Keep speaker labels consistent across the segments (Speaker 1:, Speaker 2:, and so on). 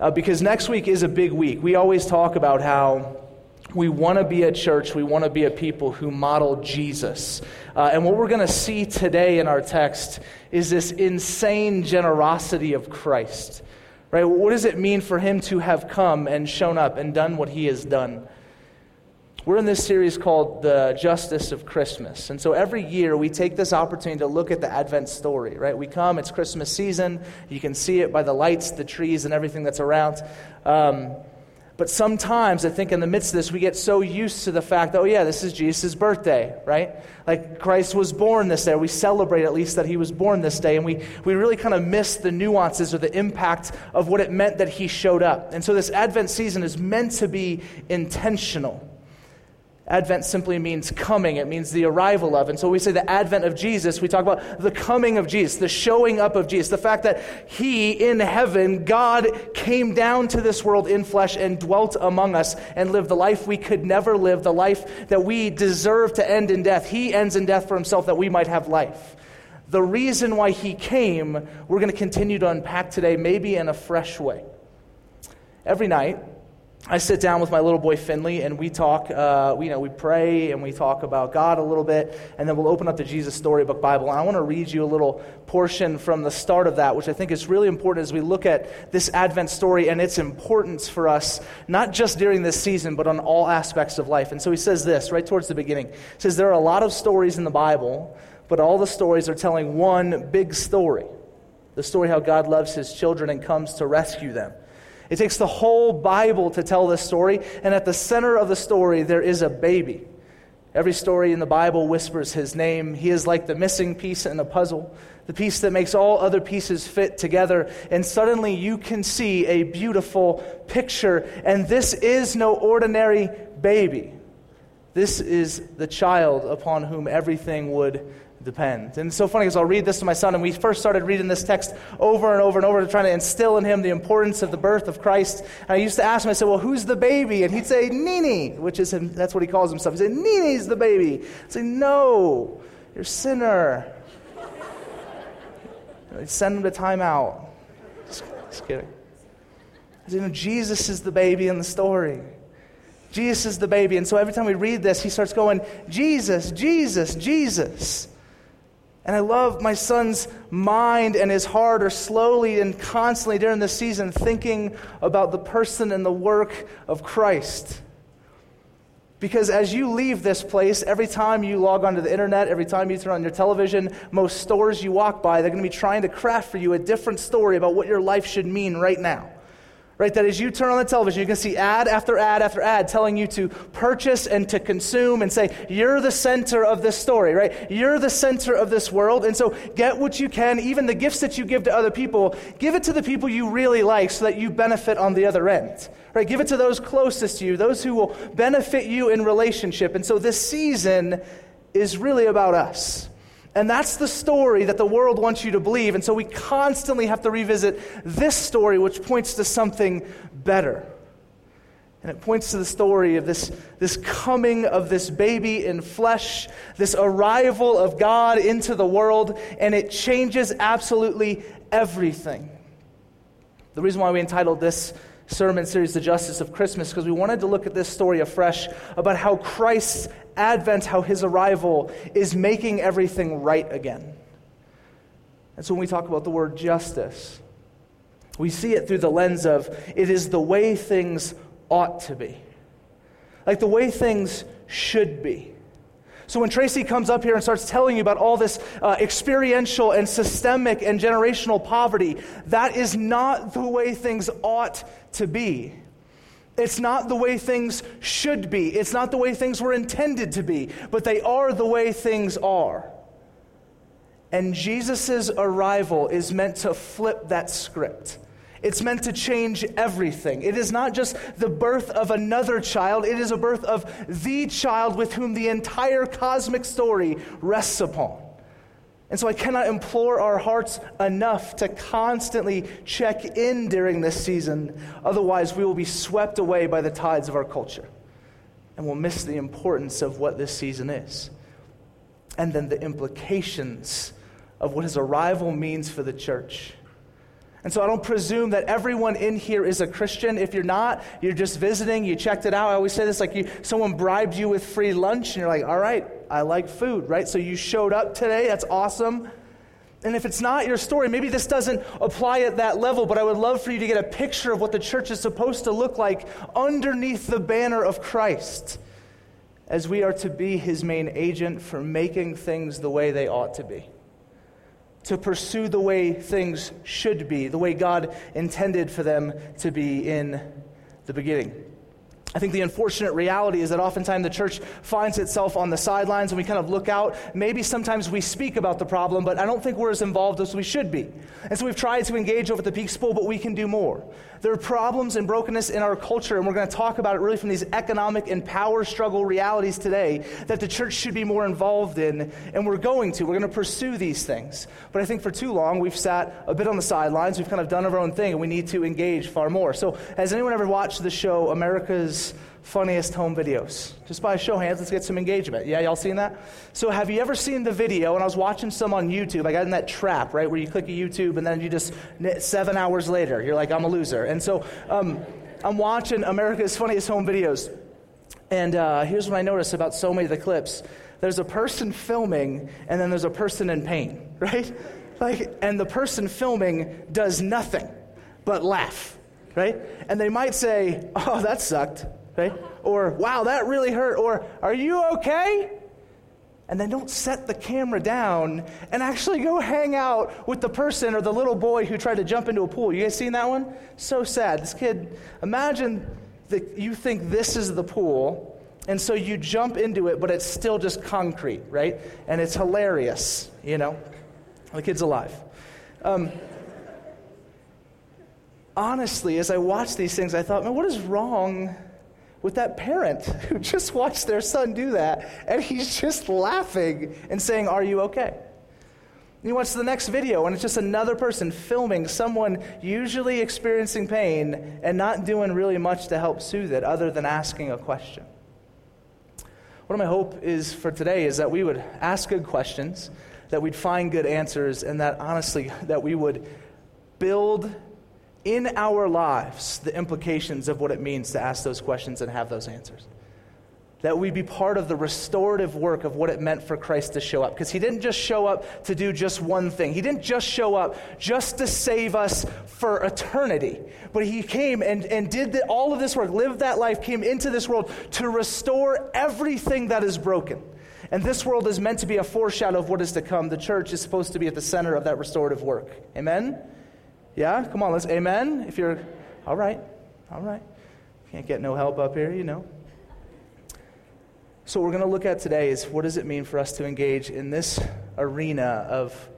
Speaker 1: uh, because next week is a big week. We always talk about how we want to be a church, we want to be a people who model Jesus. Uh, and what we're going to see today in our text is this insane generosity of Christ. Right? What does it mean for him to have come and shown up and done what he has done? We're in this series called The Justice of Christmas. And so every year we take this opportunity to look at the Advent story, right? We come, it's Christmas season. You can see it by the lights, the trees, and everything that's around. Um, but sometimes, I think, in the midst of this, we get so used to the fact that, oh, yeah, this is Jesus' birthday, right? Like Christ was born this day. We celebrate at least that he was born this day. And we, we really kind of miss the nuances or the impact of what it meant that he showed up. And so this Advent season is meant to be intentional. Advent simply means coming, it means the arrival of. And so we say the advent of Jesus, we talk about the coming of Jesus, the showing up of Jesus, the fact that He in heaven, God came down to this world in flesh and dwelt among us and lived the life we could never live, the life that we deserve to end in death. He ends in death for Himself that we might have life. The reason why He came, we're going to continue to unpack today, maybe in a fresh way. Every night, I sit down with my little boy Finley and we talk, uh, we, you know, we pray and we talk about God a little bit, and then we'll open up the Jesus Storybook Bible. And I want to read you a little portion from the start of that, which I think is really important as we look at this Advent story and its importance for us, not just during this season, but on all aspects of life. And so he says this right towards the beginning. He says, There are a lot of stories in the Bible, but all the stories are telling one big story the story how God loves his children and comes to rescue them. It takes the whole Bible to tell this story, and at the center of the story, there is a baby. Every story in the Bible whispers his name. He is like the missing piece in a puzzle, the piece that makes all other pieces fit together. And suddenly you can see a beautiful picture. And this is no ordinary baby. This is the child upon whom everything would depend. And it's so funny because I'll read this to my son, and we first started reading this text over and over and over to try to instill in him the importance of the birth of Christ. And I used to ask him, I said, Well, who's the baby? And he'd say, Nini, which is him, that's what he calls himself. He'd say, Nini's the baby. I'd say, No, you're a sinner. I'd send him to timeout. Just, just kidding. I said, you know, Jesus is the baby in the story. Jesus is the baby. And so every time we read this, he starts going, Jesus, Jesus, Jesus. And I love my son's mind and his heart are slowly and constantly during this season thinking about the person and the work of Christ. Because as you leave this place, every time you log onto the internet, every time you turn on your television, most stores you walk by, they're going to be trying to craft for you a different story about what your life should mean right now. Right? That as you turn on the television, you can see ad after ad after ad telling you to purchase and to consume and say, You're the center of this story, right? You're the center of this world. And so get what you can, even the gifts that you give to other people, give it to the people you really like so that you benefit on the other end. Right? Give it to those closest to you, those who will benefit you in relationship. And so this season is really about us. And that's the story that the world wants you to believe. And so we constantly have to revisit this story, which points to something better. And it points to the story of this, this coming of this baby in flesh, this arrival of God into the world, and it changes absolutely everything. The reason why we entitled this sermon series, The Justice of Christmas, because we wanted to look at this story afresh about how Christ's advent, how his arrival is making everything right again. And so when we talk about the word justice, we see it through the lens of it is the way things ought to be, like the way things should be. So when Tracy comes up here and starts telling you about all this uh, experiential and systemic and generational poverty, that is not the way things ought to be. It's not the way things should be. It's not the way things were intended to be, but they are the way things are. And Jesus' arrival is meant to flip that script. It's meant to change everything. It is not just the birth of another child, it is a birth of the child with whom the entire cosmic story rests upon. And so I cannot implore our hearts enough to constantly check in during this season. Otherwise, we will be swept away by the tides of our culture. And we'll miss the importance of what this season is. And then the implications of what his arrival means for the church. And so I don't presume that everyone in here is a Christian. If you're not, you're just visiting, you checked it out. I always say this like you, someone bribed you with free lunch, and you're like, all right, I like food, right? So you showed up today, that's awesome. And if it's not your story, maybe this doesn't apply at that level, but I would love for you to get a picture of what the church is supposed to look like underneath the banner of Christ, as we are to be his main agent for making things the way they ought to be to pursue the way things should be, the way God intended for them to be in the beginning. I think the unfortunate reality is that oftentimes the church finds itself on the sidelines and we kind of look out. Maybe sometimes we speak about the problem, but I don't think we're as involved as we should be. And so we've tried to engage over at the Peaks Bowl, but we can do more. There are problems and brokenness in our culture, and we're going to talk about it really from these economic and power struggle realities today that the church should be more involved in, and we're going to. We're going to pursue these things. But I think for too long, we've sat a bit on the sidelines. We've kind of done our own thing, and we need to engage far more. So, has anyone ever watched the show America's funniest home videos? Just by a show of hands, let's get some engagement. Yeah, y'all seen that? So, have you ever seen the video? And I was watching some on YouTube. I got in that trap, right, where you click a YouTube and then you just, seven hours later, you're like, I'm a loser. And so, um, I'm watching America's Funniest Home Videos. And uh, here's what I noticed about so many of the clips there's a person filming, and then there's a person in pain, right? Like, and the person filming does nothing but laugh, right? And they might say, Oh, that sucked right? Or, wow, that really hurt. Or, are you okay? And then don't set the camera down and actually go hang out with the person or the little boy who tried to jump into a pool. You guys seen that one? So sad. This kid, imagine that you think this is the pool, and so you jump into it, but it's still just concrete, right? And it's hilarious, you know? The kid's alive. Um, honestly, as I watched these things, I thought, man, what is wrong with that parent who just watched their son do that, and he's just laughing and saying, Are you okay? And you watch the next video, and it's just another person filming someone usually experiencing pain and not doing really much to help soothe it other than asking a question. What my hope is for today is that we would ask good questions, that we'd find good answers, and that honestly, that we would build in our lives the implications of what it means to ask those questions and have those answers. That we be part of the restorative work of what it meant for Christ to show up. Because he didn't just show up to do just one thing. He didn't just show up just to save us for eternity. But he came and, and did the, all of this work, lived that life, came into this world to restore everything that is broken. And this world is meant to be a foreshadow of what is to come. The church is supposed to be at the center of that restorative work. Amen? Yeah? Come on, let's, amen? If you're, all right, all right. Can't get no help up here, you know. So, what we're going to look at today is what does it mean for us to engage in this arena of,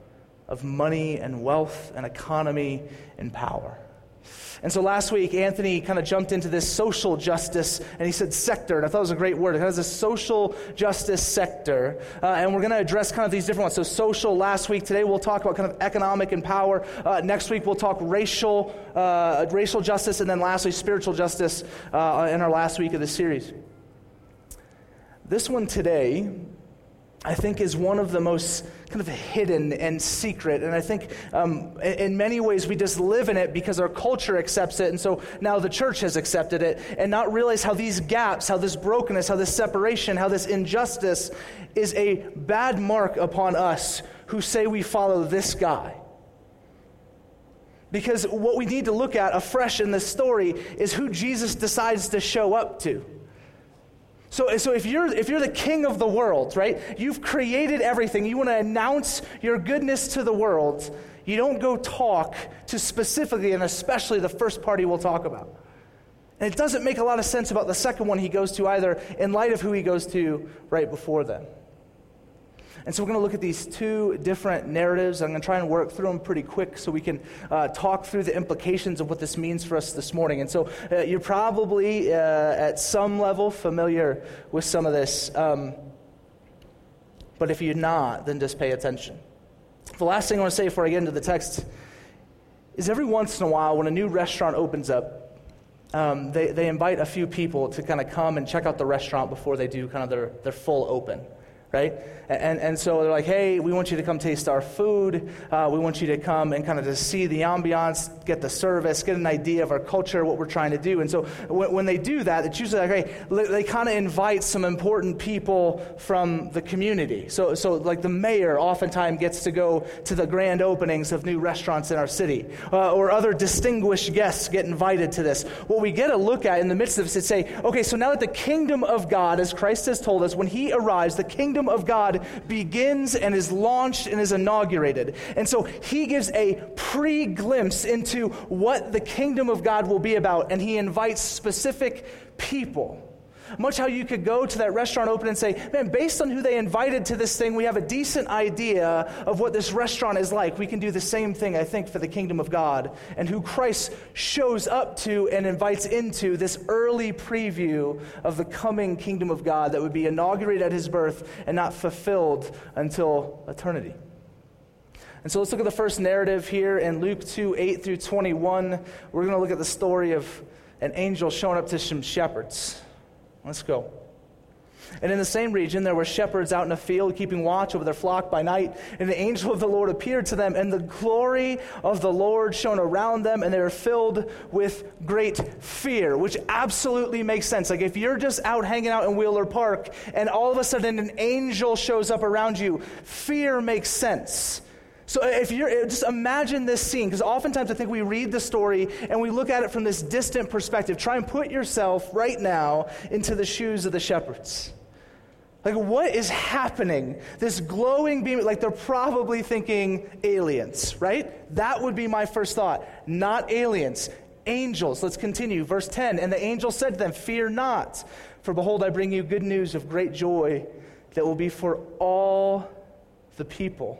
Speaker 1: of money and wealth and economy and power? And so last week, Anthony kind of jumped into this social justice, and he said sector, and I thought it was a great word. It has a social justice sector. Uh, and we're going to address kind of these different ones. So, social last week. Today, we'll talk about kind of economic and power. Uh, next week, we'll talk racial, uh, racial justice, and then lastly, spiritual justice uh, in our last week of the series. This one today I think is one of the most kind of hidden and secret. And I think um, in many ways we just live in it because our culture accepts it. And so now the church has accepted it and not realize how these gaps, how this brokenness, how this separation, how this injustice is a bad mark upon us who say we follow this guy. Because what we need to look at afresh in this story is who Jesus decides to show up to. So, so if, you're, if you're the king of the world, right, you've created everything, you want to announce your goodness to the world, you don't go talk to specifically and especially the first party we'll talk about. And it doesn't make a lot of sense about the second one he goes to either in light of who he goes to right before them. And so we're going to look at these two different narratives. I'm going to try and work through them pretty quick so we can uh, talk through the implications of what this means for us this morning. And so uh, you're probably uh, at some level familiar with some of this. Um, but if you're not, then just pay attention. The last thing I want to say before I get into the text is every once in a while, when a new restaurant opens up, um, they, they invite a few people to kind of come and check out the restaurant before they do kind of their, their full open right? And, and so they're like, hey, we want you to come taste our food. Uh, we want you to come and kind of to see the ambiance, get the service, get an idea of our culture, what we're trying to do. And so when, when they do that, it's usually like, hey, they kind of invite some important people from the community. So, so like the mayor oftentimes gets to go to the grand openings of new restaurants in our city, uh, or other distinguished guests get invited to this. What we get a look at in the midst of this is say, okay, so now that the kingdom of God, as Christ has told us, when he arrives, the kingdom of God begins and is launched and is inaugurated. And so he gives a pre glimpse into what the kingdom of God will be about, and he invites specific people. Much how you could go to that restaurant open and say, man, based on who they invited to this thing, we have a decent idea of what this restaurant is like. We can do the same thing, I think, for the kingdom of God and who Christ shows up to and invites into this early preview of the coming kingdom of God that would be inaugurated at his birth and not fulfilled until eternity. And so let's look at the first narrative here in Luke 2 8 through 21. We're going to look at the story of an angel showing up to some shepherds. Let's go. And in the same region, there were shepherds out in a field keeping watch over their flock by night. And the angel of the Lord appeared to them, and the glory of the Lord shone around them, and they were filled with great fear, which absolutely makes sense. Like if you're just out hanging out in Wheeler Park, and all of a sudden an angel shows up around you, fear makes sense. So uh, if you're uh, just imagine this scene, because oftentimes I think we read the story and we look at it from this distant perspective. Try and put yourself right now into the shoes of the shepherds. Like, what is happening? This glowing beam, like they're probably thinking aliens, right? That would be my first thought. Not aliens, angels. Let's continue. Verse 10 And the angel said to them, Fear not, for behold, I bring you good news of great joy that will be for all the people.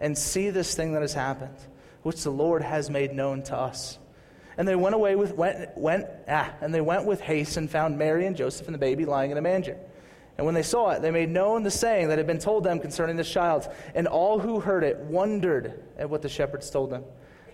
Speaker 1: and see this thing that has happened, which the Lord has made known to us. And they went away with went went ah, and they went with haste and found Mary and Joseph and the baby lying in a manger. And when they saw it, they made known the saying that had been told them concerning this child. And all who heard it wondered at what the shepherds told them.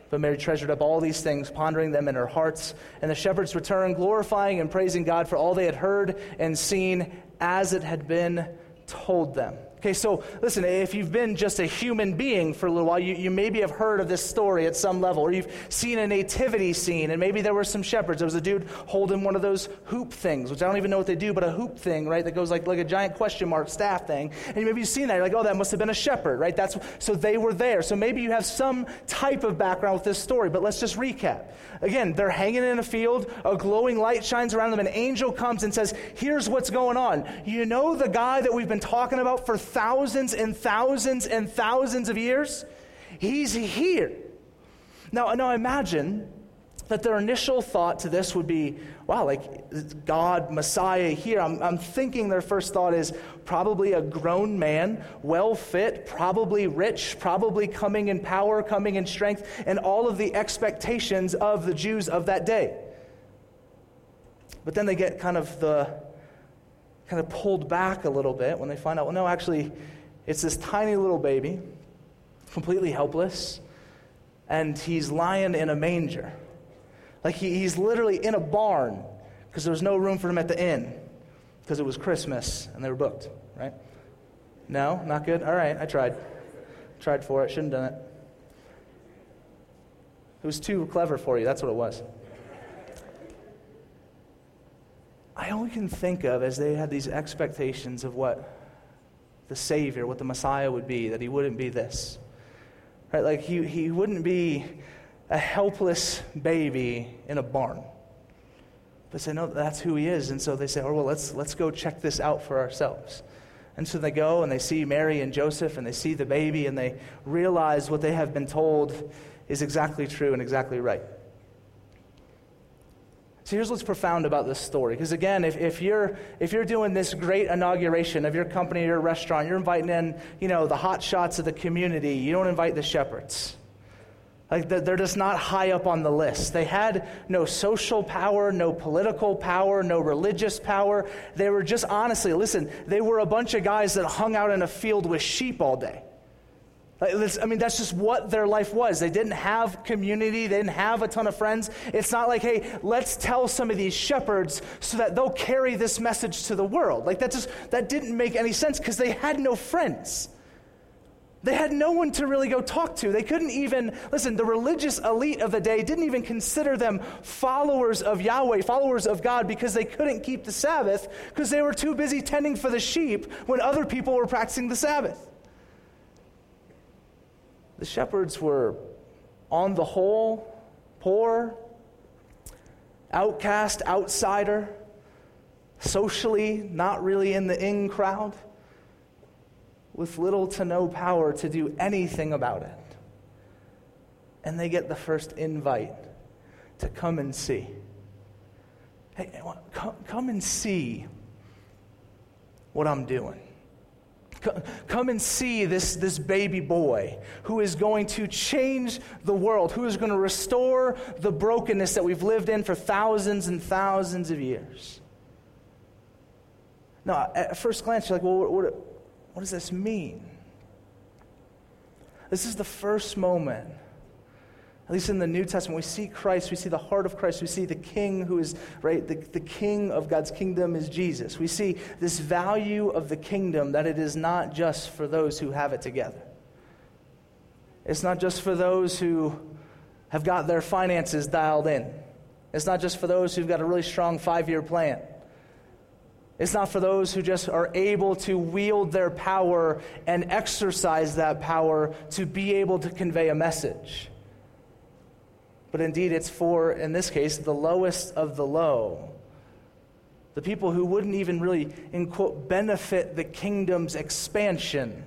Speaker 1: But Mary treasured up all these things, pondering them in her hearts. And the shepherds returned, glorifying and praising God for all they had heard and seen as it had been told them. Okay, so listen, if you've been just a human being for a little while, you, you maybe have heard of this story at some level, or you've seen a nativity scene, and maybe there were some shepherds. There was a dude holding one of those hoop things, which I don't even know what they do, but a hoop thing, right, that goes like, like a giant question mark staff thing. And maybe you've seen that. You're like, oh, that must have been a shepherd, right? That's, so they were there. So maybe you have some type of background with this story, but let's just recap. Again, they're hanging in a field, a glowing light shines around them, an angel comes and says, here's what's going on. You know the guy that we've been talking about for thousands and thousands and thousands of years? He's here. Now, now imagine that their initial thought to this would be, wow, like God, Messiah here. I'm, I'm thinking their first thought is probably a grown man, well fit, probably rich, probably coming in power, coming in strength, and all of the expectations of the Jews of that day. But then they get kind of the kind of pulled back a little bit when they find out, well, no, actually, it's this tiny little baby, completely helpless, and he's lying in a manger. Like he, he's literally in a barn because there was no room for him at the inn because it was Christmas and they were booked, right? No, not good? All right, I tried. Tried for it, shouldn't have done it. It was too clever for you, that's what it was. I only can think of as they had these expectations of what the Savior, what the Messiah would be, that he wouldn't be this. Right? Like he, he wouldn't be a helpless baby in a barn. But say, no, that's who he is. And so they say, oh, well, let's, let's go check this out for ourselves. And so they go and they see Mary and Joseph and they see the baby and they realize what they have been told is exactly true and exactly right. So here's what's profound about this story. Because again, if, if, you're, if you're doing this great inauguration of your company or your restaurant, you're inviting in, you know, the hot shots of the community. You don't invite the shepherds. Like they're just not high up on the list. They had no social power, no political power, no religious power. They were just honestly, listen, they were a bunch of guys that hung out in a field with sheep all day. I mean, that's just what their life was. They didn't have community, they didn't have a ton of friends. It's not like, hey, let's tell some of these shepherds so that they'll carry this message to the world. Like, that just that didn't make any sense because they had no friends. They had no one to really go talk to. They couldn't even, listen, the religious elite of the day didn't even consider them followers of Yahweh, followers of God, because they couldn't keep the Sabbath because they were too busy tending for the sheep when other people were practicing the Sabbath. The shepherds were, on the whole, poor, outcast, outsider, socially not really in the in crowd, with little to no power to do anything about it. And they get the first invite to come and see. Hey, come, come and see what I'm doing. Come and see this, this baby boy who is going to change the world, who is going to restore the brokenness that we've lived in for thousands and thousands of years. Now, at first glance, you're like, well, what, what, what does this mean? This is the first moment at least in the New Testament, we see Christ, we see the heart of Christ, we see the King who is, right, the, the King of God's kingdom is Jesus. We see this value of the kingdom that it is not just for those who have it together. It's not just for those who have got their finances dialed in. It's not just for those who've got a really strong five year plan. It's not for those who just are able to wield their power and exercise that power to be able to convey a message but indeed it's for, in this case, the lowest of the low. The people who wouldn't even really, in quote, benefit the kingdom's expansion.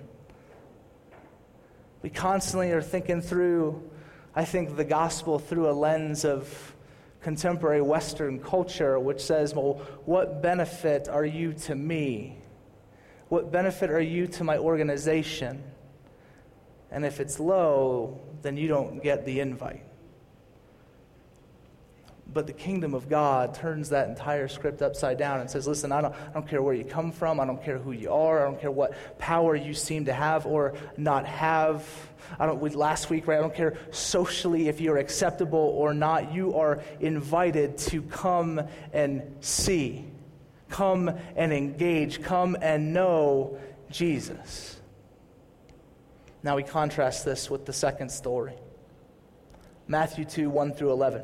Speaker 1: We constantly are thinking through, I think, the gospel through a lens of contemporary Western culture, which says, well, what benefit are you to me? What benefit are you to my organization? And if it's low, then you don't get the invite. But the kingdom of God turns that entire script upside down and says, listen, I don't, I don't care where you come from. I don't care who you are. I don't care what power you seem to have or not have. I don't, last week, right? I don't care socially if you're acceptable or not. You are invited to come and see, come and engage, come and know Jesus. Now we contrast this with the second story Matthew 2 1 through 11.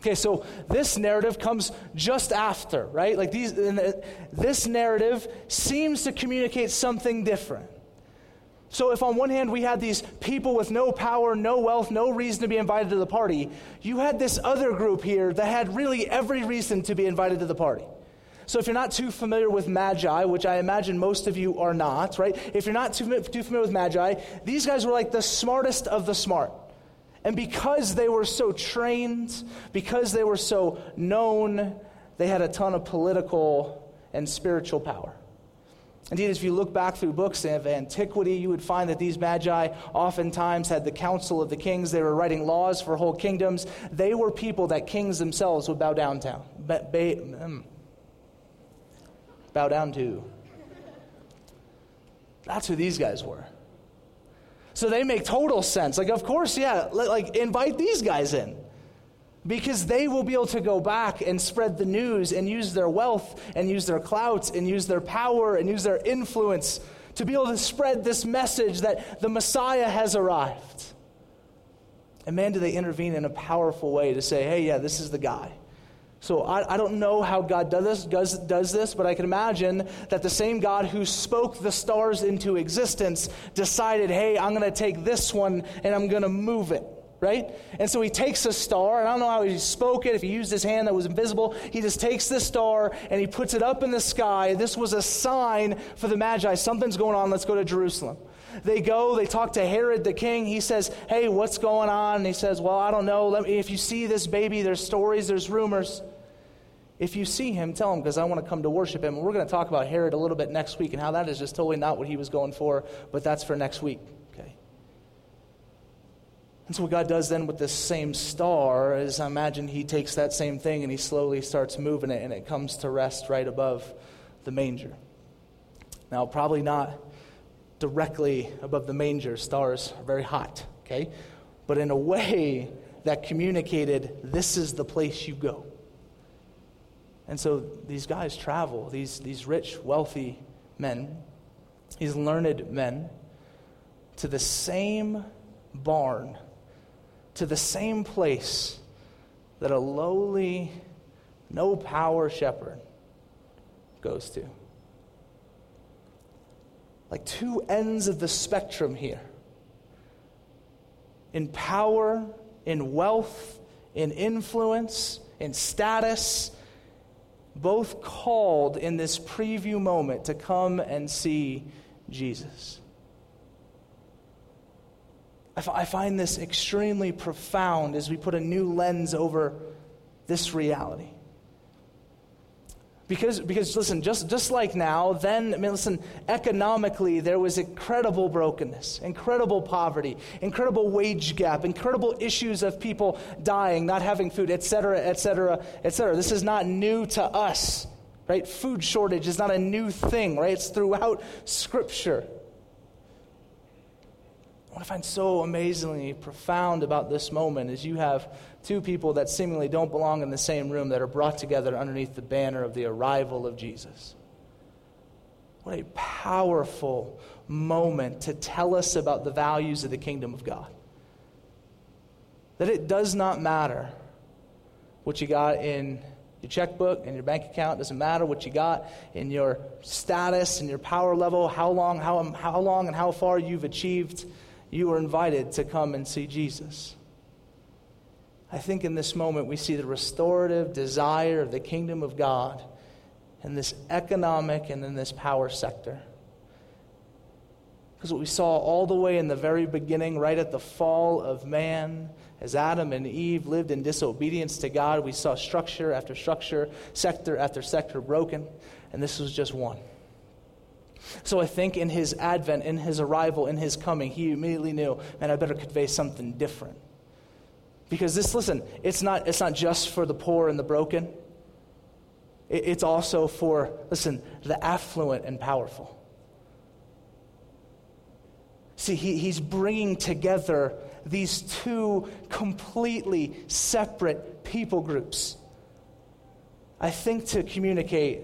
Speaker 1: Okay, so this narrative comes just after, right? Like these, this narrative seems to communicate something different. So, if on one hand we had these people with no power, no wealth, no reason to be invited to the party, you had this other group here that had really every reason to be invited to the party. So, if you're not too familiar with Magi, which I imagine most of you are not, right? If you're not too, too familiar with Magi, these guys were like the smartest of the smart. And because they were so trained, because they were so known, they had a ton of political and spiritual power. Indeed, if you look back through books of antiquity, you would find that these magi oftentimes had the council of the kings. They were writing laws for whole kingdoms. They were people that kings themselves would bow down to. Mm, bow down to. That's who these guys were. So they make total sense. Like, of course, yeah, like invite these guys in. Because they will be able to go back and spread the news and use their wealth and use their clout and use their power and use their influence to be able to spread this message that the Messiah has arrived. And man, do they intervene in a powerful way to say, hey, yeah, this is the guy. So I, I don't know how God does this, does, does this, but I can imagine that the same God who spoke the stars into existence decided, hey, I'm going to take this one and I'm going to move it right? And so he takes a star, and I don't know how he spoke it, if he used his hand that was invisible. He just takes this star and he puts it up in the sky. This was a sign for the Magi. Something's going on. Let's go to Jerusalem. They go, they talk to Herod the king. He says, Hey, what's going on? And he says, Well, I don't know. Let me, if you see this baby, there's stories, there's rumors. If you see him, tell him because I want to come to worship him. We're going to talk about Herod a little bit next week and how that is just totally not what he was going for, but that's for next week. Okay. And so, what God does then with this same star is I imagine He takes that same thing and He slowly starts moving it, and it comes to rest right above the manger. Now, probably not directly above the manger. Stars are very hot, okay? But in a way that communicated, this is the place you go. And so these guys travel, these, these rich, wealthy men, these learned men, to the same barn, to the same place that a lowly, no power shepherd goes to. Like two ends of the spectrum here in power, in wealth, in influence, in status both called in this preview moment to come and see Jesus. I, f- I find this extremely profound as we put a new lens over this reality. Because, because listen, just, just like now, then, I mean, listen, economically, there was incredible brokenness, incredible poverty, incredible wage gap, incredible issues of people dying, not having food, et cetera, et cetera, et cetera. This is not new to us, right? Food shortage is not a new thing, right? It's throughout Scripture. What I find so amazingly profound about this moment is you have two people that seemingly don't belong in the same room that are brought together underneath the banner of the arrival of Jesus. What a powerful moment to tell us about the values of the kingdom of God. That it does not matter what you got in your checkbook and your bank account. Doesn't matter what you got in your status and your power level, how long, how, how long and how far you've achieved you are invited to come and see Jesus. I think in this moment we see the restorative desire of the kingdom of God in this economic and in this power sector. Because what we saw all the way in the very beginning, right at the fall of man, as Adam and Eve lived in disobedience to God, we saw structure after structure, sector after sector broken, and this was just one. So I think in his advent, in his arrival, in his coming, he immediately knew, man, I better convey something different. Because this, listen, it's not, it's not just for the poor and the broken. It, it's also for, listen, the affluent and powerful. See, he, he's bringing together these two completely separate people groups. I think to communicate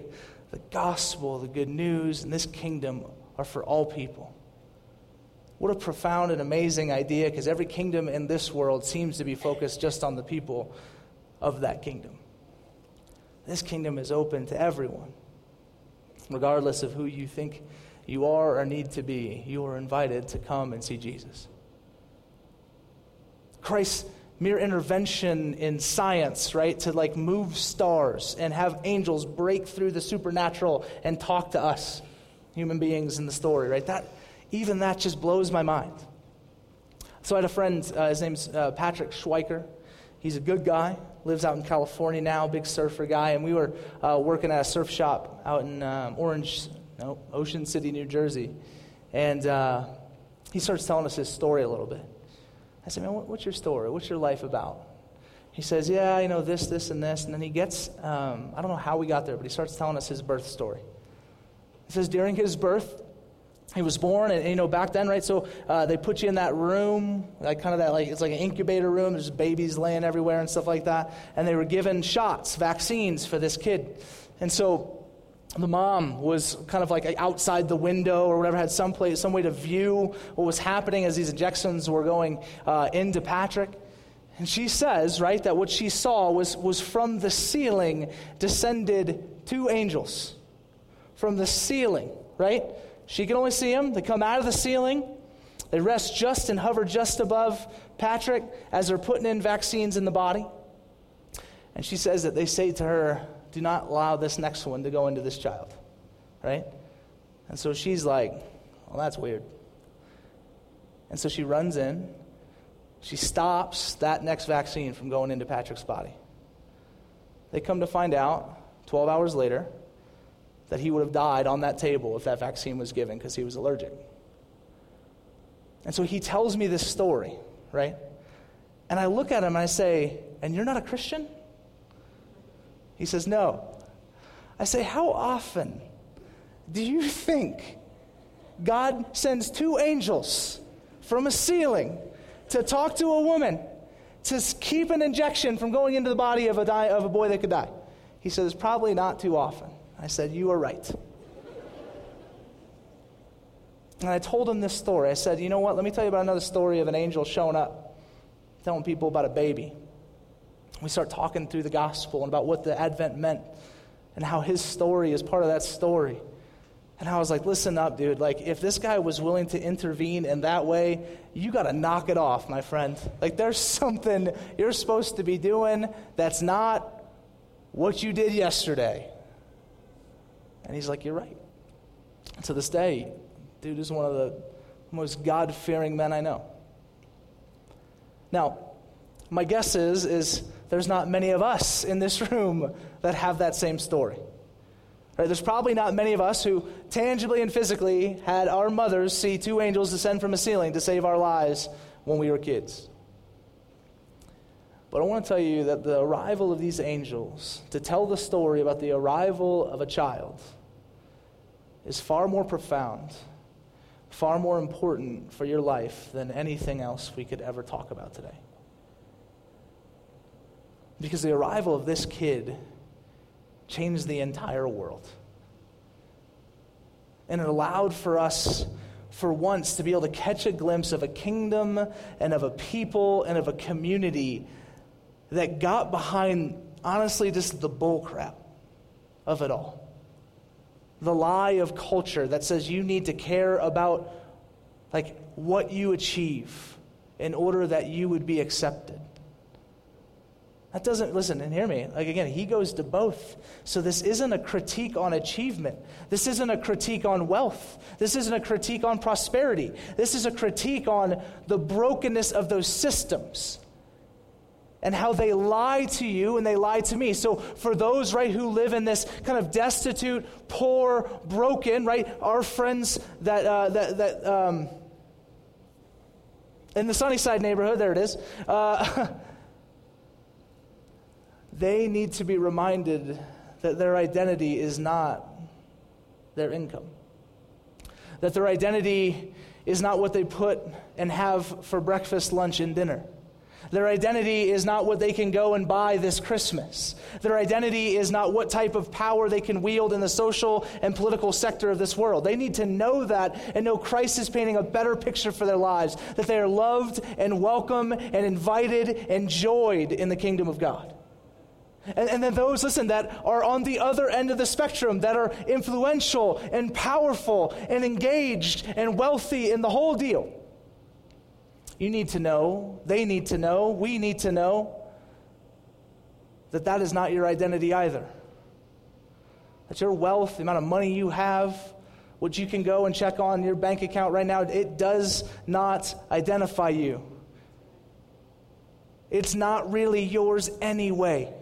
Speaker 1: the gospel, the good news, and this kingdom are for all people. What a profound and amazing idea because every kingdom in this world seems to be focused just on the people of that kingdom. This kingdom is open to everyone, regardless of who you think you are or need to be. You are invited to come and see Jesus. Christ's mere intervention in science, right? To like move stars and have angels break through the supernatural and talk to us, human beings in the story, right? That even that just blows my mind. So I had a friend, uh, his name's uh, Patrick Schweiker. He's a good guy, lives out in California now, big surfer guy, and we were uh, working at a surf shop out in um, Orange, no, Ocean City, New Jersey. And uh, he starts telling us his story a little bit. I said, man, what's your story? What's your life about? He says, yeah, you know, this, this, and this. And then he gets, um, I don't know how we got there, but he starts telling us his birth story. He says, during his birth, he was born, and, and, you know, back then, right? So uh, they put you in that room, like kind of that, like it's like an incubator room. There's babies laying everywhere and stuff like that. And they were given shots, vaccines for this kid. And so the mom was kind of like outside the window or whatever, had some place, some way to view what was happening as these injections were going uh, into Patrick. And she says, right, that what she saw was, was from the ceiling descended two angels. From the ceiling, right? She can only see them. They come out of the ceiling. They rest just and hover just above Patrick as they're putting in vaccines in the body. And she says that they say to her, Do not allow this next one to go into this child. Right? And so she's like, Well, that's weird. And so she runs in. She stops that next vaccine from going into Patrick's body. They come to find out 12 hours later that he would have died on that table if that vaccine was given because he was allergic. And so he tells me this story, right? And I look at him and I say, And you're not a Christian? He says, No. I say, How often do you think God sends two angels from a ceiling to talk to a woman to keep an injection from going into the body of a, die, of a boy that could die? He says, Probably not too often. I said, You are right. And I told him this story. I said, You know what? Let me tell you about another story of an angel showing up, telling people about a baby. We start talking through the gospel and about what the Advent meant and how his story is part of that story. And I was like, listen up, dude. Like, if this guy was willing to intervene in that way, you got to knock it off, my friend. Like, there's something you're supposed to be doing that's not what you did yesterday. And he's like, You're right. To this day, dude is one of the most God fearing men I know. Now, my guess is, is there's not many of us in this room that have that same story. Right? There's probably not many of us who tangibly and physically had our mothers see two angels descend from a ceiling to save our lives when we were kids. But I want to tell you that the arrival of these angels, to tell the story about the arrival of a child, is far more profound, far more important for your life than anything else we could ever talk about today. Because the arrival of this kid changed the entire world. And it allowed for us, for once, to be able to catch a glimpse of a kingdom and of a people and of a community that got behind, honestly, just the bullcrap of it all the lie of culture that says you need to care about like what you achieve in order that you would be accepted. That doesn't, listen and hear me. Like again, he goes to both. So this isn't a critique on achievement. This isn't a critique on wealth. This isn't a critique on prosperity. This is a critique on the brokenness of those systems and how they lie to you and they lie to me. So, for those, right, who live in this kind of destitute, poor, broken, right, our friends that, uh, that, that, um, in the Sunnyside neighborhood, there it is, uh, they need to be reminded that their identity is not their income, that their identity is not what they put and have for breakfast, lunch, and dinner their identity is not what they can go and buy this Christmas. Their identity is not what type of power they can wield in the social and political sector of this world. They need to know that and know Christ is painting a better picture for their lives, that they are loved and welcome and invited and joyed in the kingdom of God. And, and then those, listen, that are on the other end of the spectrum, that are influential and powerful and engaged and wealthy in the whole deal you need to know, they need to know, we need to know that that is not your identity either. That your wealth, the amount of money you have, what you can go and check on your bank account right now, it does not identify you. It's not really yours anyway.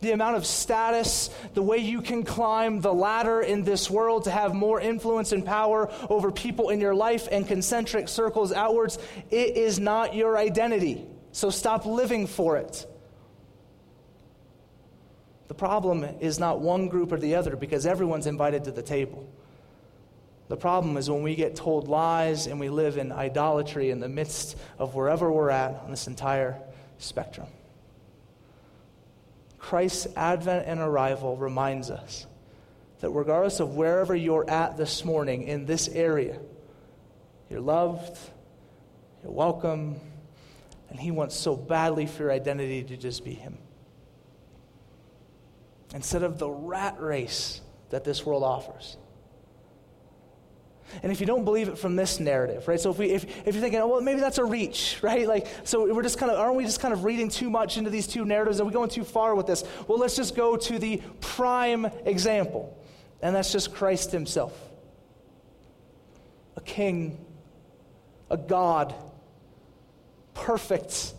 Speaker 1: The amount of status, the way you can climb the ladder in this world to have more influence and power over people in your life and concentric circles outwards, it is not your identity. So stop living for it. The problem is not one group or the other because everyone's invited to the table. The problem is when we get told lies and we live in idolatry in the midst of wherever we're at on this entire spectrum. Christ's advent and arrival reminds us that regardless of wherever you're at this morning in this area, you're loved, you're welcome, and He wants so badly for your identity to just be Him. Instead of the rat race that this world offers. And if you don't believe it from this narrative, right? So if, we, if, if you're thinking, oh, well, maybe that's a reach, right? Like, so we're just kind of, aren't we just kind of reading too much into these two narratives? Are we going too far with this? Well, let's just go to the prime example, and that's just Christ himself. A king, a God, perfect,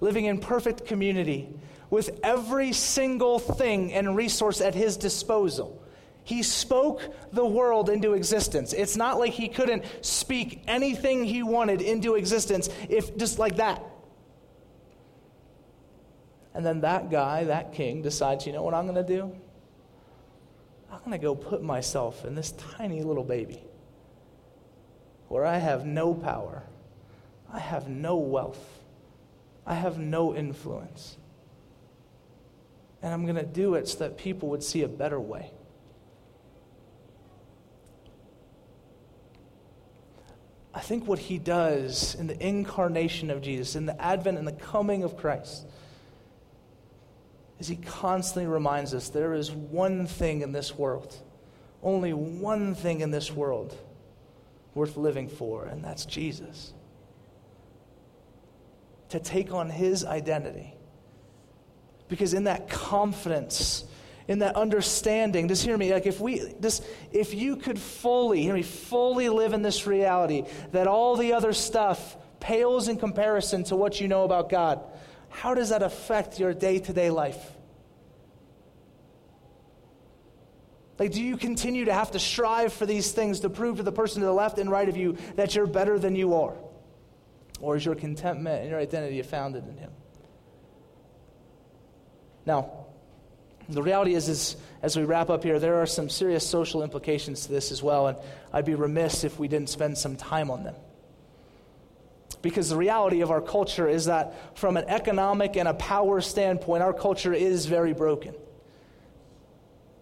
Speaker 1: living in perfect community, with every single thing and resource at his disposal. He spoke the world into existence. It's not like he couldn't speak anything he wanted into existence if just like that. And then that guy, that king, decides, you know what I'm going to do? I'm going to go put myself in this tiny little baby where I have no power, I have no wealth, I have no influence. And I'm going to do it so that people would see a better way. I think what he does in the incarnation of Jesus, in the advent and the coming of Christ, is he constantly reminds us there is one thing in this world, only one thing in this world worth living for, and that's Jesus. To take on his identity. Because in that confidence, in that understanding. Just hear me. Like if we just if you could fully, hear me, fully live in this reality that all the other stuff pales in comparison to what you know about God, how does that affect your day-to-day life? Like, do you continue to have to strive for these things to prove to the person to the left and right of you that you're better than you are? Or is your contentment and your identity founded in Him? Now, the reality is, is, as we wrap up here, there are some serious social implications to this as well, and I'd be remiss if we didn't spend some time on them. Because the reality of our culture is that, from an economic and a power standpoint, our culture is very broken.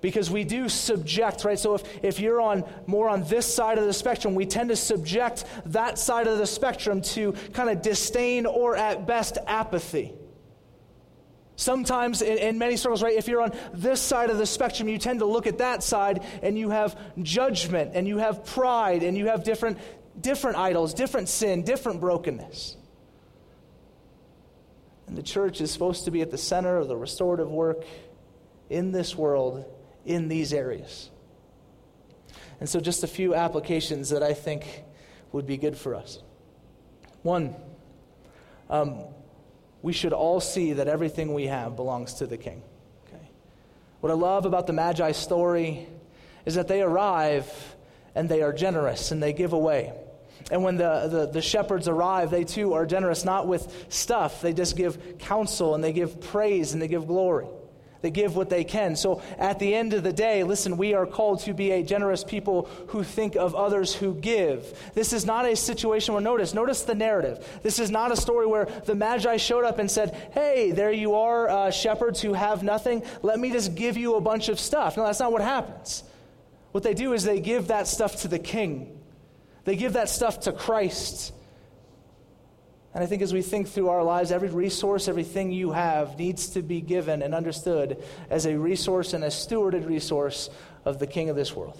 Speaker 1: Because we do subject, right? So if, if you're on more on this side of the spectrum, we tend to subject that side of the spectrum to kind of disdain or at best apathy. Sometimes, in, in, many circles, right, if you're on this side of the spectrum, you tend to look at that side and you have judgment and you have pride and you have different, different idols, different sin, different brokenness. And the church is supposed to be at the center of the restorative work in this world, in these areas. And so, just a few applications that I think would be good for us. One, um, we should all see that everything we have belongs to the king. Okay? What I love about the Magi story is that they arrive and they are generous and they give away. And when the, the, the, shepherds arrive, they too are generous, not with stuff. They just give counsel and they give praise and they give glory. They give what they can. So at the end of the day, listen, we are called to be a generous people who think of others who give. This is not a situation where, notice, notice the narrative. This is not a story where the Magi showed up and said, hey, there you are, uh, shepherds who have nothing. Let me just give you a bunch of stuff. No, that's not what happens. What they do is they give that stuff to the king, they give that stuff to Christ. And I think as we think through our lives, every resource, everything you have needs to be given and understood as a resource and a stewarded resource of the King of this world.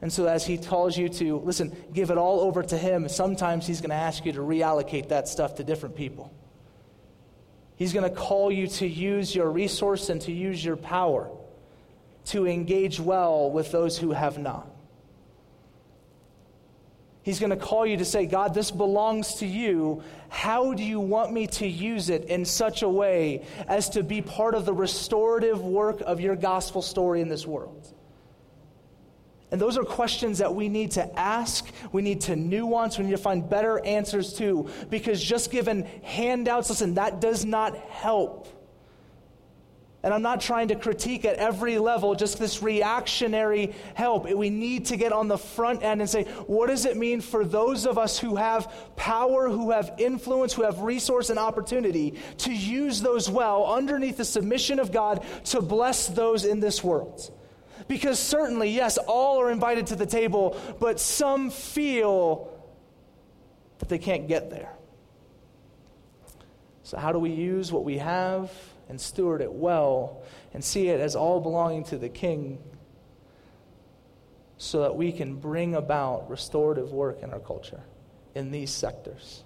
Speaker 1: And so, as he calls you to, listen, give it all over to him, sometimes he's going to ask you to reallocate that stuff to different people. He's going to call you to use your resource and to use your power to engage well with those who have not. He's going to call you to say, God, this belongs to you. How do you want me to use it in such a way as to be part of the restorative work of your gospel story in this world? And those are questions that we need to ask, we need to nuance, we need to find better answers to, because just given handouts, listen, that does not help. And I'm not trying to critique at every level just this reactionary help. We need to get on the front end and say, what does it mean for those of us who have power, who have influence, who have resource and opportunity to use those well underneath the submission of God to bless those in this world? Because certainly, yes, all are invited to the table, but some feel that they can't get there. So, how do we use what we have? And steward it well and see it as all belonging to the King so that we can bring about restorative work in our culture in these sectors.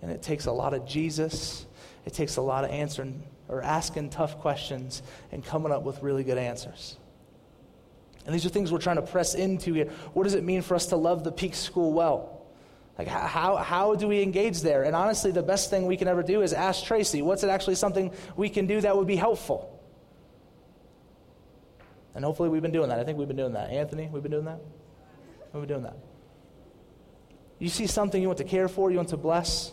Speaker 1: And it takes a lot of Jesus, it takes a lot of answering or asking tough questions and coming up with really good answers. And these are things we're trying to press into here. What does it mean for us to love the Peak School well? Like, how, how do we engage there? And honestly, the best thing we can ever do is ask Tracy, what's it actually something we can do that would be helpful? And hopefully we've been doing that. I think we've been doing that. Anthony, we've been doing that? We've been doing that. You see something you want to care for, you want to bless,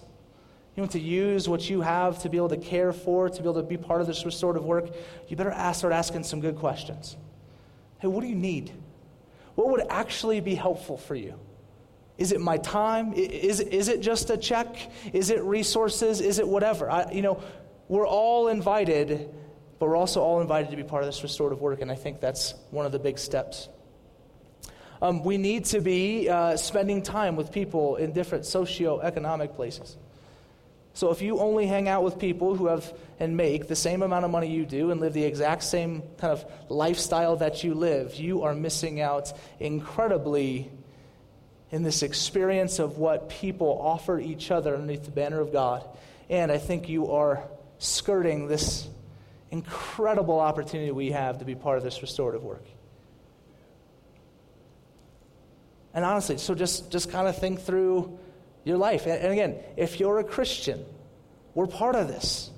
Speaker 1: you want to use what you have to be able to care for, to be able to be part of this restorative work, you better ask, start asking some good questions. Hey, what do you need? What would actually be helpful for you? Is it my time? Is, is it just a check? Is it resources? Is it whatever? I, you know, we're all invited, but we're also all invited to be part of this restorative work, and I think that's one of the big steps. Um, we need to be uh, spending time with people in different socio-economic places. So if you only hang out with people who have and make the same amount of money you do and live the exact same kind of lifestyle that you live, you are missing out incredibly in this experience of what people offer each other underneath the banner of God. And I think you are skirting this incredible opportunity we have to be part of this restorative work. And honestly, so just, just kind of think through your life. And, again, if you're a Christian, we're part of this.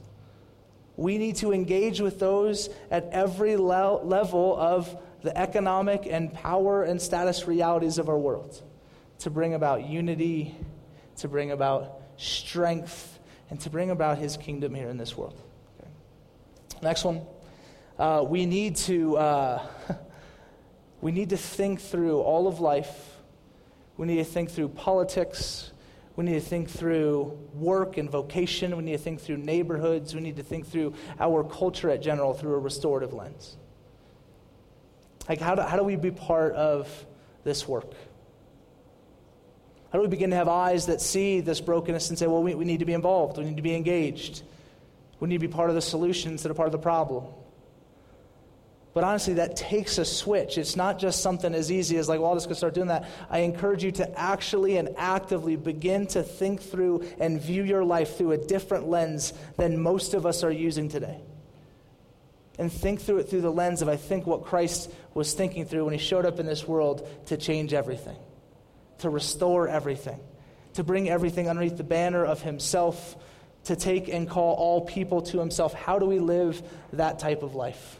Speaker 1: We need to engage with those at every le- level of the economic and power and status realities of our world to bring about unity, to bring about strength, and to bring about his kingdom here in this world. Okay. Next one. Uh, we need to uh, we need to think through all of life. We need to think through politics. We need to think through work and vocation. We need to think through neighborhoods. We need to think through our culture at general through a restorative lens. Like, how do, how do we be part of this work? How do we begin to have eyes that see this brokenness and say, well, we, we need to be involved, we need to be engaged, we need to be part of the solution instead of part of the problem? But honestly, that takes a switch. It's not just something as easy as, like, well, I'll just go start doing that. I encourage you to actually and actively begin to think through and view your life through a different lens than most of us are using today. And think through it through the lens of, I think, what Christ was thinking through when he showed up in this world to change everything to restore everything, to bring everything underneath the banner of Himself, to take and call all people to Himself. How do we live that type of life?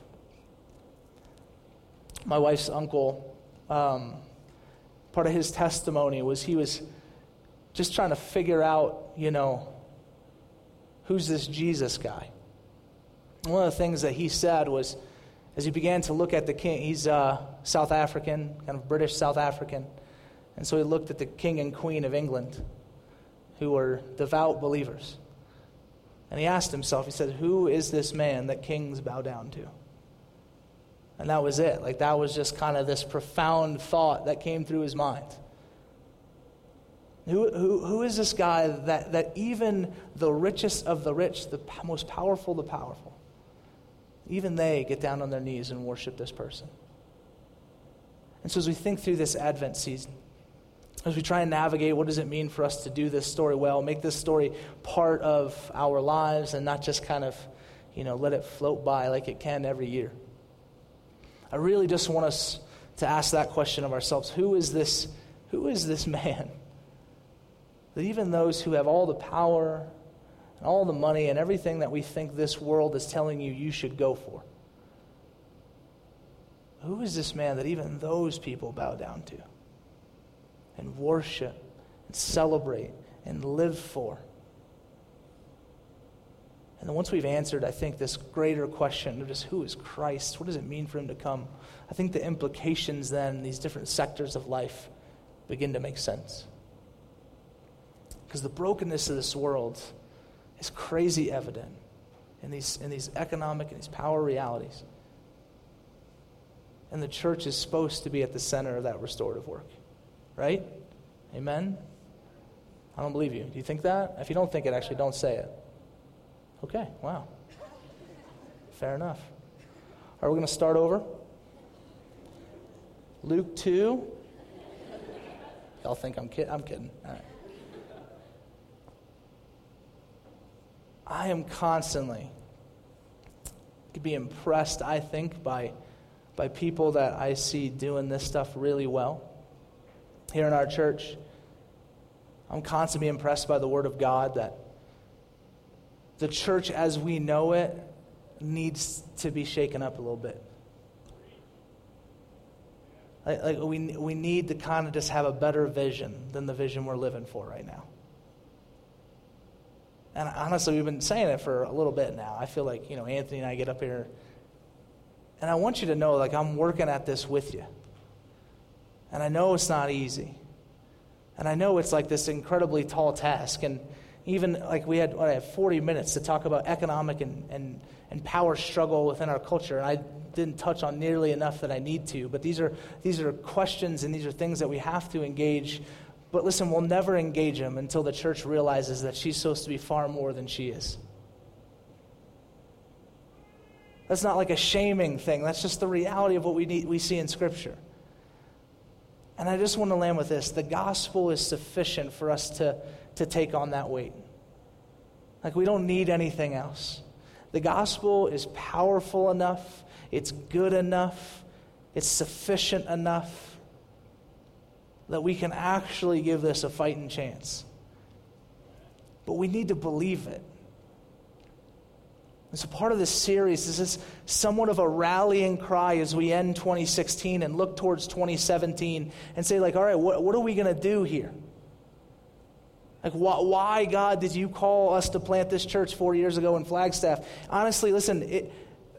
Speaker 1: My wife's uncle, um, part of his testimony was he was just trying to figure out, you know, who's this Jesus guy? One of the things that he said was, as he began to look at the king, he's uh, South African, kind of British South African. And so he looked at the king and queen of England, who were devout believers. And he asked himself, he said, Who is this man that kings bow down to? And that was it. Like, that was just kind of this profound thought that came through his mind. Who, who, who is this guy that, that even the richest of the rich, the most powerful the powerful, even they get down on their knees and worship this person? And so, as we think through this Advent season, as we try and navigate what does it mean for us to do this story well, make this story part of our lives and not just kind of, you know, let it float by like it can every year. I really just want us to ask that question of ourselves. Who is this Who is this man? That even those who have all the power and all the money and everything that we think this world is telling you you should go for. Who is this man that even those people bow down to and worship and celebrate and live for? And then once we've answered, I think, this greater question of just who is Christ? What does it mean for him to come? I think the implications then, in these different sectors of life, begin to make sense. Because the brokenness of this world is crazy evident in these, in these economic and these power realities. And the church is supposed to be at the center of that restorative work. Right? Amen? I don't believe you. Do you think that? If you don't think it, actually don't say it. Okay, wow. Fair enough. Are we going to start over? Luke 2. Y'all think I'm kidding? I'm kidding. All right. I am constantly could be impressed, I think, by, by people that I see doing this stuff really well. Here in our church, I'm constantly impressed by the Word of God that the church as we know it needs to be shaken up a little bit. Like, like we, we need to kind of just have a better vision than the vision we're living for right now. And honestly, we've been saying it for a little bit now. I feel like, you know, Anthony and I get up here, and I want you to know, like, I'm working at this with you. And I know it's not easy. And I know it's like this incredibly tall task. And even like we had, what, I had 40 minutes to talk about economic and, and, and power struggle within our culture. And I didn't touch on nearly enough that I need to. But these are, these are questions and these are things that we have to engage. But listen, we'll never engage them until the church realizes that she's supposed to be far more than she is. That's not like a shaming thing. That's just the reality of what we, need, we see in Scripture. And I just want to land with this the gospel is sufficient for us to, to take on that weight. Like, we don't need anything else. The gospel is powerful enough, it's good enough, it's sufficient enough that we can actually give this a fighting chance. But we need to believe it. So, part of this series is this somewhat of a rallying cry as we end 2016 and look towards 2017 and say, like, all right, what, what are we going to do here? Like, why, why, God, did you call us to plant this church four years ago in Flagstaff? Honestly, listen, it,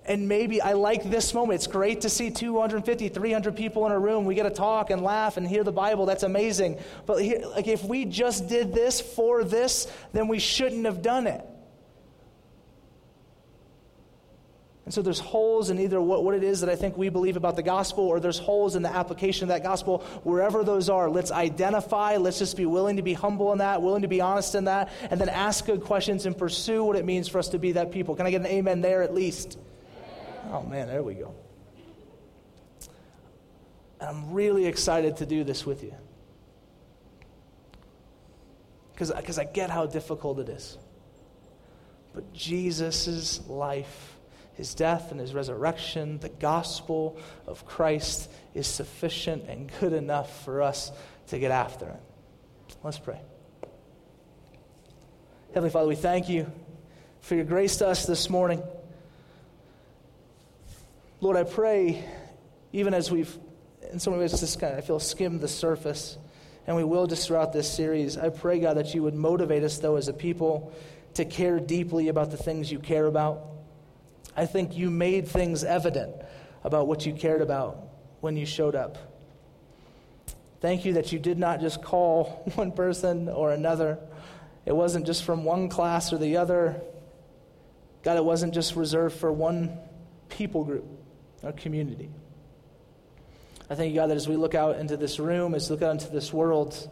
Speaker 1: and maybe I like this moment. It's great to see 250, 300 people in a room. We get to talk and laugh and hear the Bible. That's amazing. But here, like if we just did this for this, then we shouldn't have done it. And so there's holes in either what, what it is that I think we believe about the gospel, or there's holes in the application of that gospel. Wherever those are, let's identify. Let's just be willing to be humble in that, willing to be honest in that, and then ask good questions and pursue what it means for us to be that people. Can I get an amen there at least? Oh, man, there we go. And I'm really excited to do this with you. Because I get how difficult it is. But Jesus' life, his death and his resurrection, the gospel of Christ is sufficient and good enough for us to get after it. Let's pray. Heavenly Father, we thank you for your grace to us this morning. Lord, I pray, even as we've, in some ways, just kind of, I feel, skimmed the surface, and we will just throughout this series, I pray, God, that you would motivate us, though, as a people to care deeply about the things you care about. I think you made things evident about what you cared about when you showed up. Thank you that you did not just call one person or another. It wasn't just from one class or the other. God, it wasn't just reserved for one people group or community. I thank you, God, that as we look out into this room, as we look out into this world,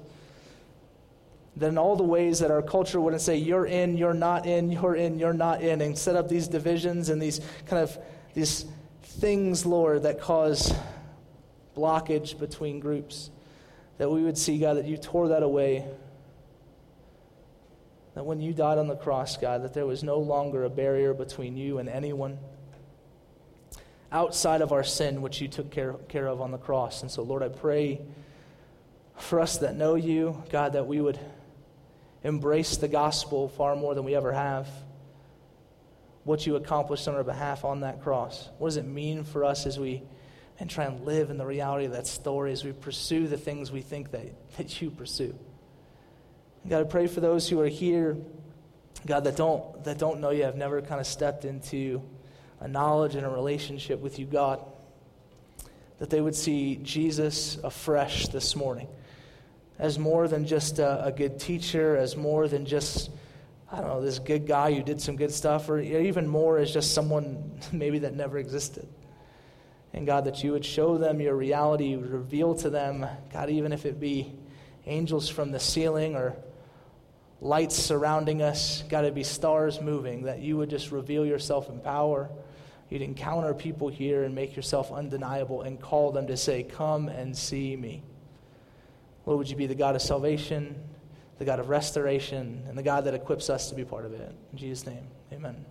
Speaker 1: that in all the ways that our culture wouldn't say, you're in, you're not in, you're in, you're not in, and set up these divisions and these kind of these things, Lord, that cause blockage between groups, that we would see, God, that you tore that away. That when you died on the cross, God, that there was no longer a barrier between you and anyone outside of our sin, which you took care, care of on the cross. And so, Lord, I pray for us that know you, God, that we would embrace the gospel far more than we ever have. What you accomplished on our behalf on that cross. What does it mean for us as we and try and live in the reality of that story as we pursue the things we think that, that you pursue? God, I pray for those who are here, God, that don't, that don't know you, have never kind of stepped into a knowledge and a relationship with you, God, that they would see Jesus afresh this morning as more than just a, a, good teacher, as more than just, I don't know, this good guy who did some good stuff, or even more as just someone maybe that never existed. And God, that you would show them your reality, you would reveal to them, God, even if it be angels from the ceiling or lights surrounding us, God, it be stars moving, that you would just reveal yourself in power. You'd encounter people here and make yourself undeniable and call them to say, Come and see me. Lord, would you be the God of salvation, the God of restoration, and the God that equips us to be part of it? In Jesus' name, amen.